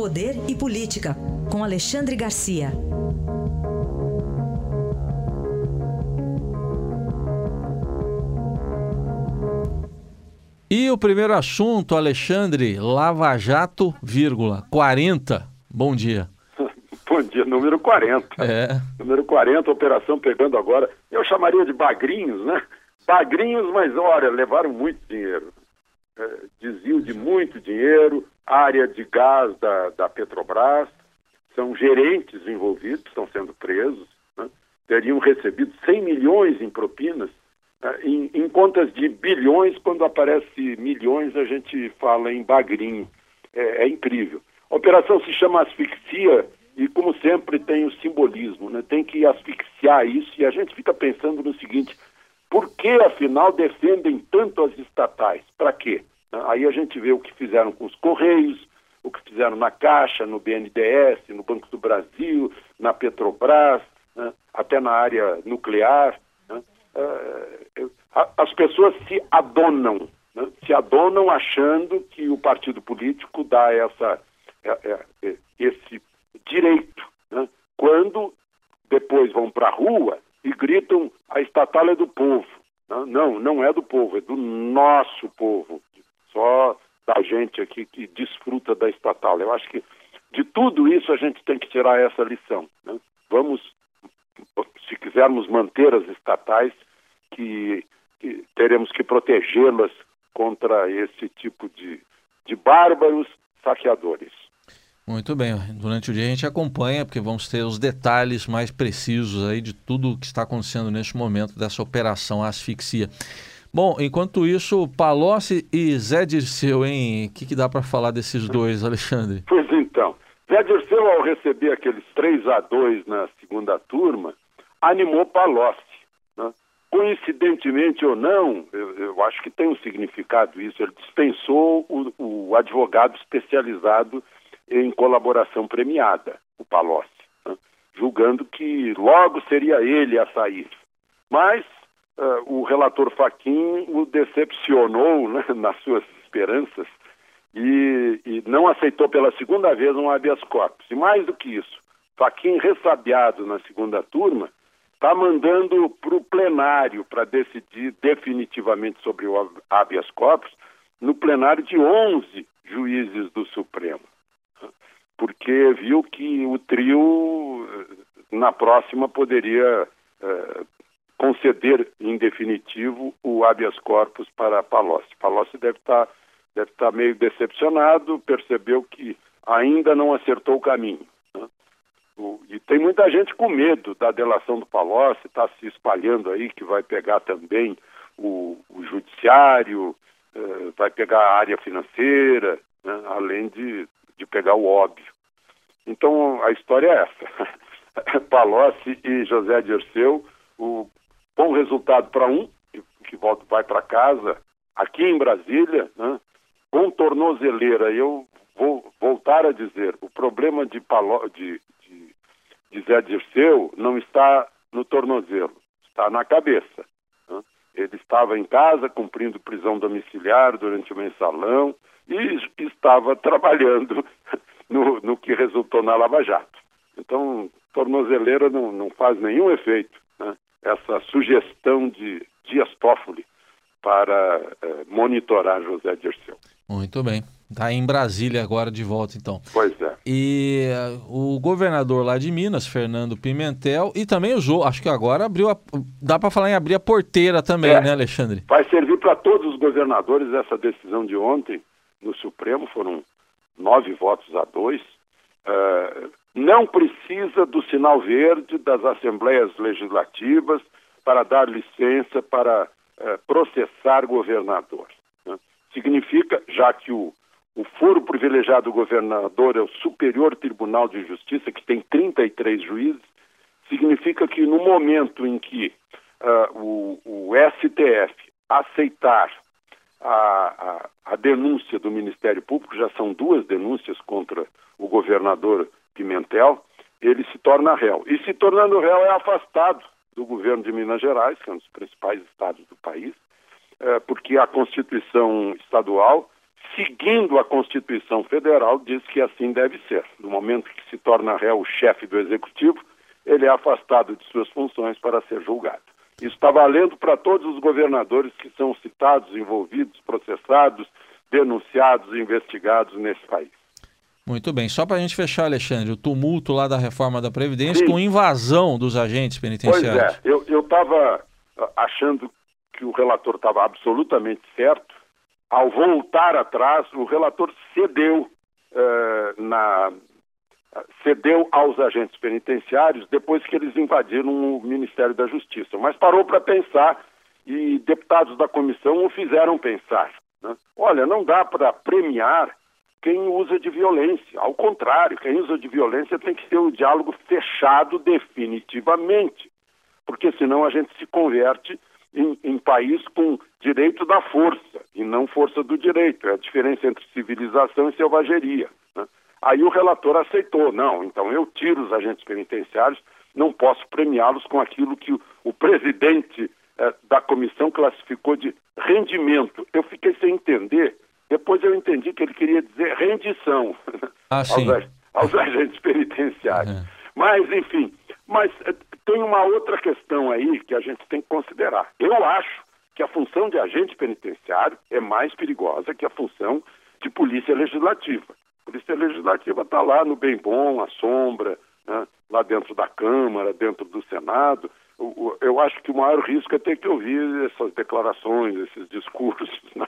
Poder e Política, com Alexandre Garcia. E o primeiro assunto, Alexandre, Lava Jato, vírgula, 40. Bom dia. Bom dia, número 40. É. Número 40, operação pegando agora. Eu chamaria de bagrinhos, né? Bagrinhos, mas olha, levaram muito dinheiro. É, desvio de muito dinheiro, área de gás da, da Petrobras, são gerentes envolvidos, estão sendo presos, né? teriam recebido 100 milhões em propinas é, em, em, contas de bilhões, quando aparece milhões, a gente fala em bagrinho. É, é, incrível. A operação se chama asfixia e, como sempre, tem o simbolismo, né? tem que asfixiar isso e a gente fica pensando no seguinte: por que, afinal, defendem tanto as estatais? Para quê? Aí a gente vê o que fizeram com os Correios, o que fizeram na Caixa, no BNDES, no Banco do Brasil, na Petrobras, né? até na área nuclear. Né? É, as pessoas se adonam, né? se adonam achando que o partido político dá essa, é, é, esse direito, né? quando depois vão para a rua e gritam a estatal é do povo. Né? Não, não é do povo, é do nosso povo, só da gente aqui que desfruta da estatal. Eu acho que de tudo isso a gente tem que tirar essa lição. Né? Vamos, se quisermos manter as estatais, que, que teremos que protegê-las contra esse tipo de, de bárbaros saqueadores. Muito bem. Durante o dia a gente acompanha, porque vamos ter os detalhes mais precisos aí de tudo o que está acontecendo neste momento dessa operação asfixia. Bom, enquanto isso, Palocci e Zé Dirceu, hein? O que, que dá para falar desses dois, Alexandre? Pois então, Zé Dirceu, ao receber aqueles 3 a 2 na segunda turma, animou Palocci coincidentemente ou não, eu, eu, acho que tem um significado isso, ele dispensou o, o advogado especializado em colaboração premiada, o Palocci, né? julgando que logo seria ele a sair. Mas uh, o relator Faquim o decepcionou né, nas suas esperanças e, e, não aceitou pela segunda vez um habeas corpus. E mais do que isso, Faquim, ressabiado na segunda turma, está mandando para o plenário para decidir definitivamente sobre o habeas corpus no plenário de 11 juízes do Supremo, porque viu que o trio na próxima poderia eh, conceder em definitivo o habeas corpus para Palocci. Palocci deve estar tá, deve estar tá meio decepcionado, percebeu que ainda não acertou o caminho. E tem muita gente com medo da delação do Palocci, está se espalhando aí que vai pegar também o, o judiciário, eh, vai pegar a área financeira, né, além de, de pegar o óbvio. Então a história é essa. Palocci e José Dirceu, o bom resultado para um, que, que volta, vai para casa, aqui em Brasília, né, com tornozeleira. Eu vou voltar a dizer, o problema de, Palo, de, de Zé Dirceu não está no tornozelo, está na cabeça. Né? Ele estava em casa cumprindo prisão domiciliar durante o mensalão e estava trabalhando no, no que resultou na Lava Jato. Então, tornozeleira não, não faz nenhum efeito. Essa sugestão de Dias Toffoli para eh, monitorar José Dirceu. Muito bem. Está em Brasília agora de volta, então. Pois é. E uh, o governador lá de Minas, Fernando Pimentel, e também o Jô, acho que agora abriu a, dá para falar em abrir a porteira também, é, né, Alexandre? Vai servir para todos os governadores essa decisão de ontem no Supremo, foram nove votos a dois. Uh, não precisa do sinal verde das assembleias legislativas para dar licença para uh, processar governador. Né? Significa, já que o o foro privilegiado do governador é o Superior Tribunal de Justiça, que tem 33 juízes. Significa que no momento em que uh, o, o, STF aceitar a, a, a, denúncia do Ministério Público, já são duas denúncias contra o governador Pimentel, ele se torna réu. E se tornando réu, é afastado do governo de Minas Gerais, que é um dos principais estados do país, uh, porque a Constituição estadual seguindo a Constituição Federal, diz que assim deve ser. No momento que se torna réu o chefe do Executivo, ele é afastado de suas funções para ser julgado. Isso está valendo para todos os governadores que são citados, envolvidos, processados, denunciados, investigados nesse país. Muito bem. Só para a gente fechar, Alexandre, o tumulto lá da reforma da Previdência Sim. com invasão dos agentes penitenciários. Pois é, eu estava achando que o relator estava absolutamente certo. Ao voltar atrás, o relator cedeu uh, na cedeu aos agentes penitenciários depois que eles invadiram o Ministério da Justiça, mas parou para pensar e deputados da comissão o fizeram pensar. Né? Olha, não dá para premiar quem usa de violência. Ao contrário, quem usa de violência tem que ter o diálogo fechado definitivamente, porque senão a gente se converte em, em, país com direito da força e não força do direito. É a diferença entre civilização e selvageria. Né? Aí o relator aceitou, não, então eu tiro os agentes penitenciários, não posso premiá-los com aquilo que o, o presidente eh, da comissão classificou de rendimento. Eu fiquei sem entender, depois eu entendi que ele queria dizer rendição ah, aos, aos, agentes penitenciários. Uhum. Mas, enfim, mas eh, tem uma outra questão aí que a gente tem que considerar. Eu acho que a função de agente penitenciário é mais perigosa que a função de polícia legislativa. A polícia legislativa está lá no bem bom, à sombra, né? lá dentro da Câmara, dentro do Senado. Eu acho que o maior risco é ter que ouvir essas declarações, esses discursos. Né?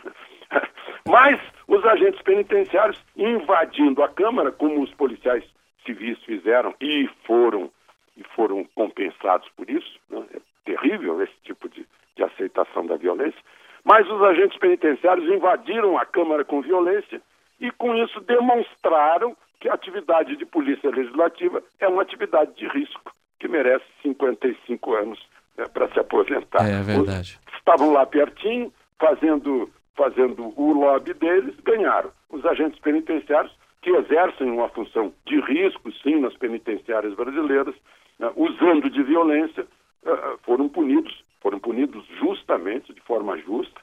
Mas os agentes penitenciários invadindo a Câmara, como os policiais civis fizeram e foram e foram compensados por isso, né? é terrível esse tipo de, de aceitação da violência. Mas os agentes penitenciários invadiram a Câmara com violência e, com isso, demonstraram que a atividade de polícia legislativa é uma atividade de risco, que merece 55 anos né, para se aposentar. É, é verdade. Os, estavam lá pertinho, fazendo, fazendo o lobby deles, ganharam. Os agentes penitenciários, que exercem uma função de risco, sim, nas penitenciárias brasileiras, né, usando de violência, uh, foram punidos. Foram punidos justamente, de forma justa,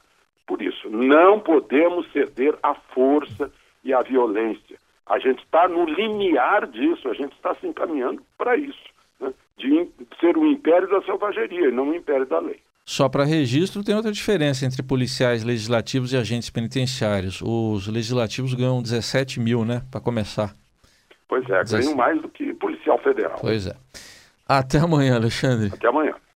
por isso. Não podemos ceder à força e à violência. A gente está no limiar disso, a gente está se encaminhando para isso, né? de ser o império da selvageria e não o império da lei. Só para registro, tem outra diferença entre policiais legislativos e agentes penitenciários. Os legislativos ganham 17 mil, né, para começar. Pois é, ganham mais do que policial federal. Pois é. Até amanhã, Alexandre. Até amanhã.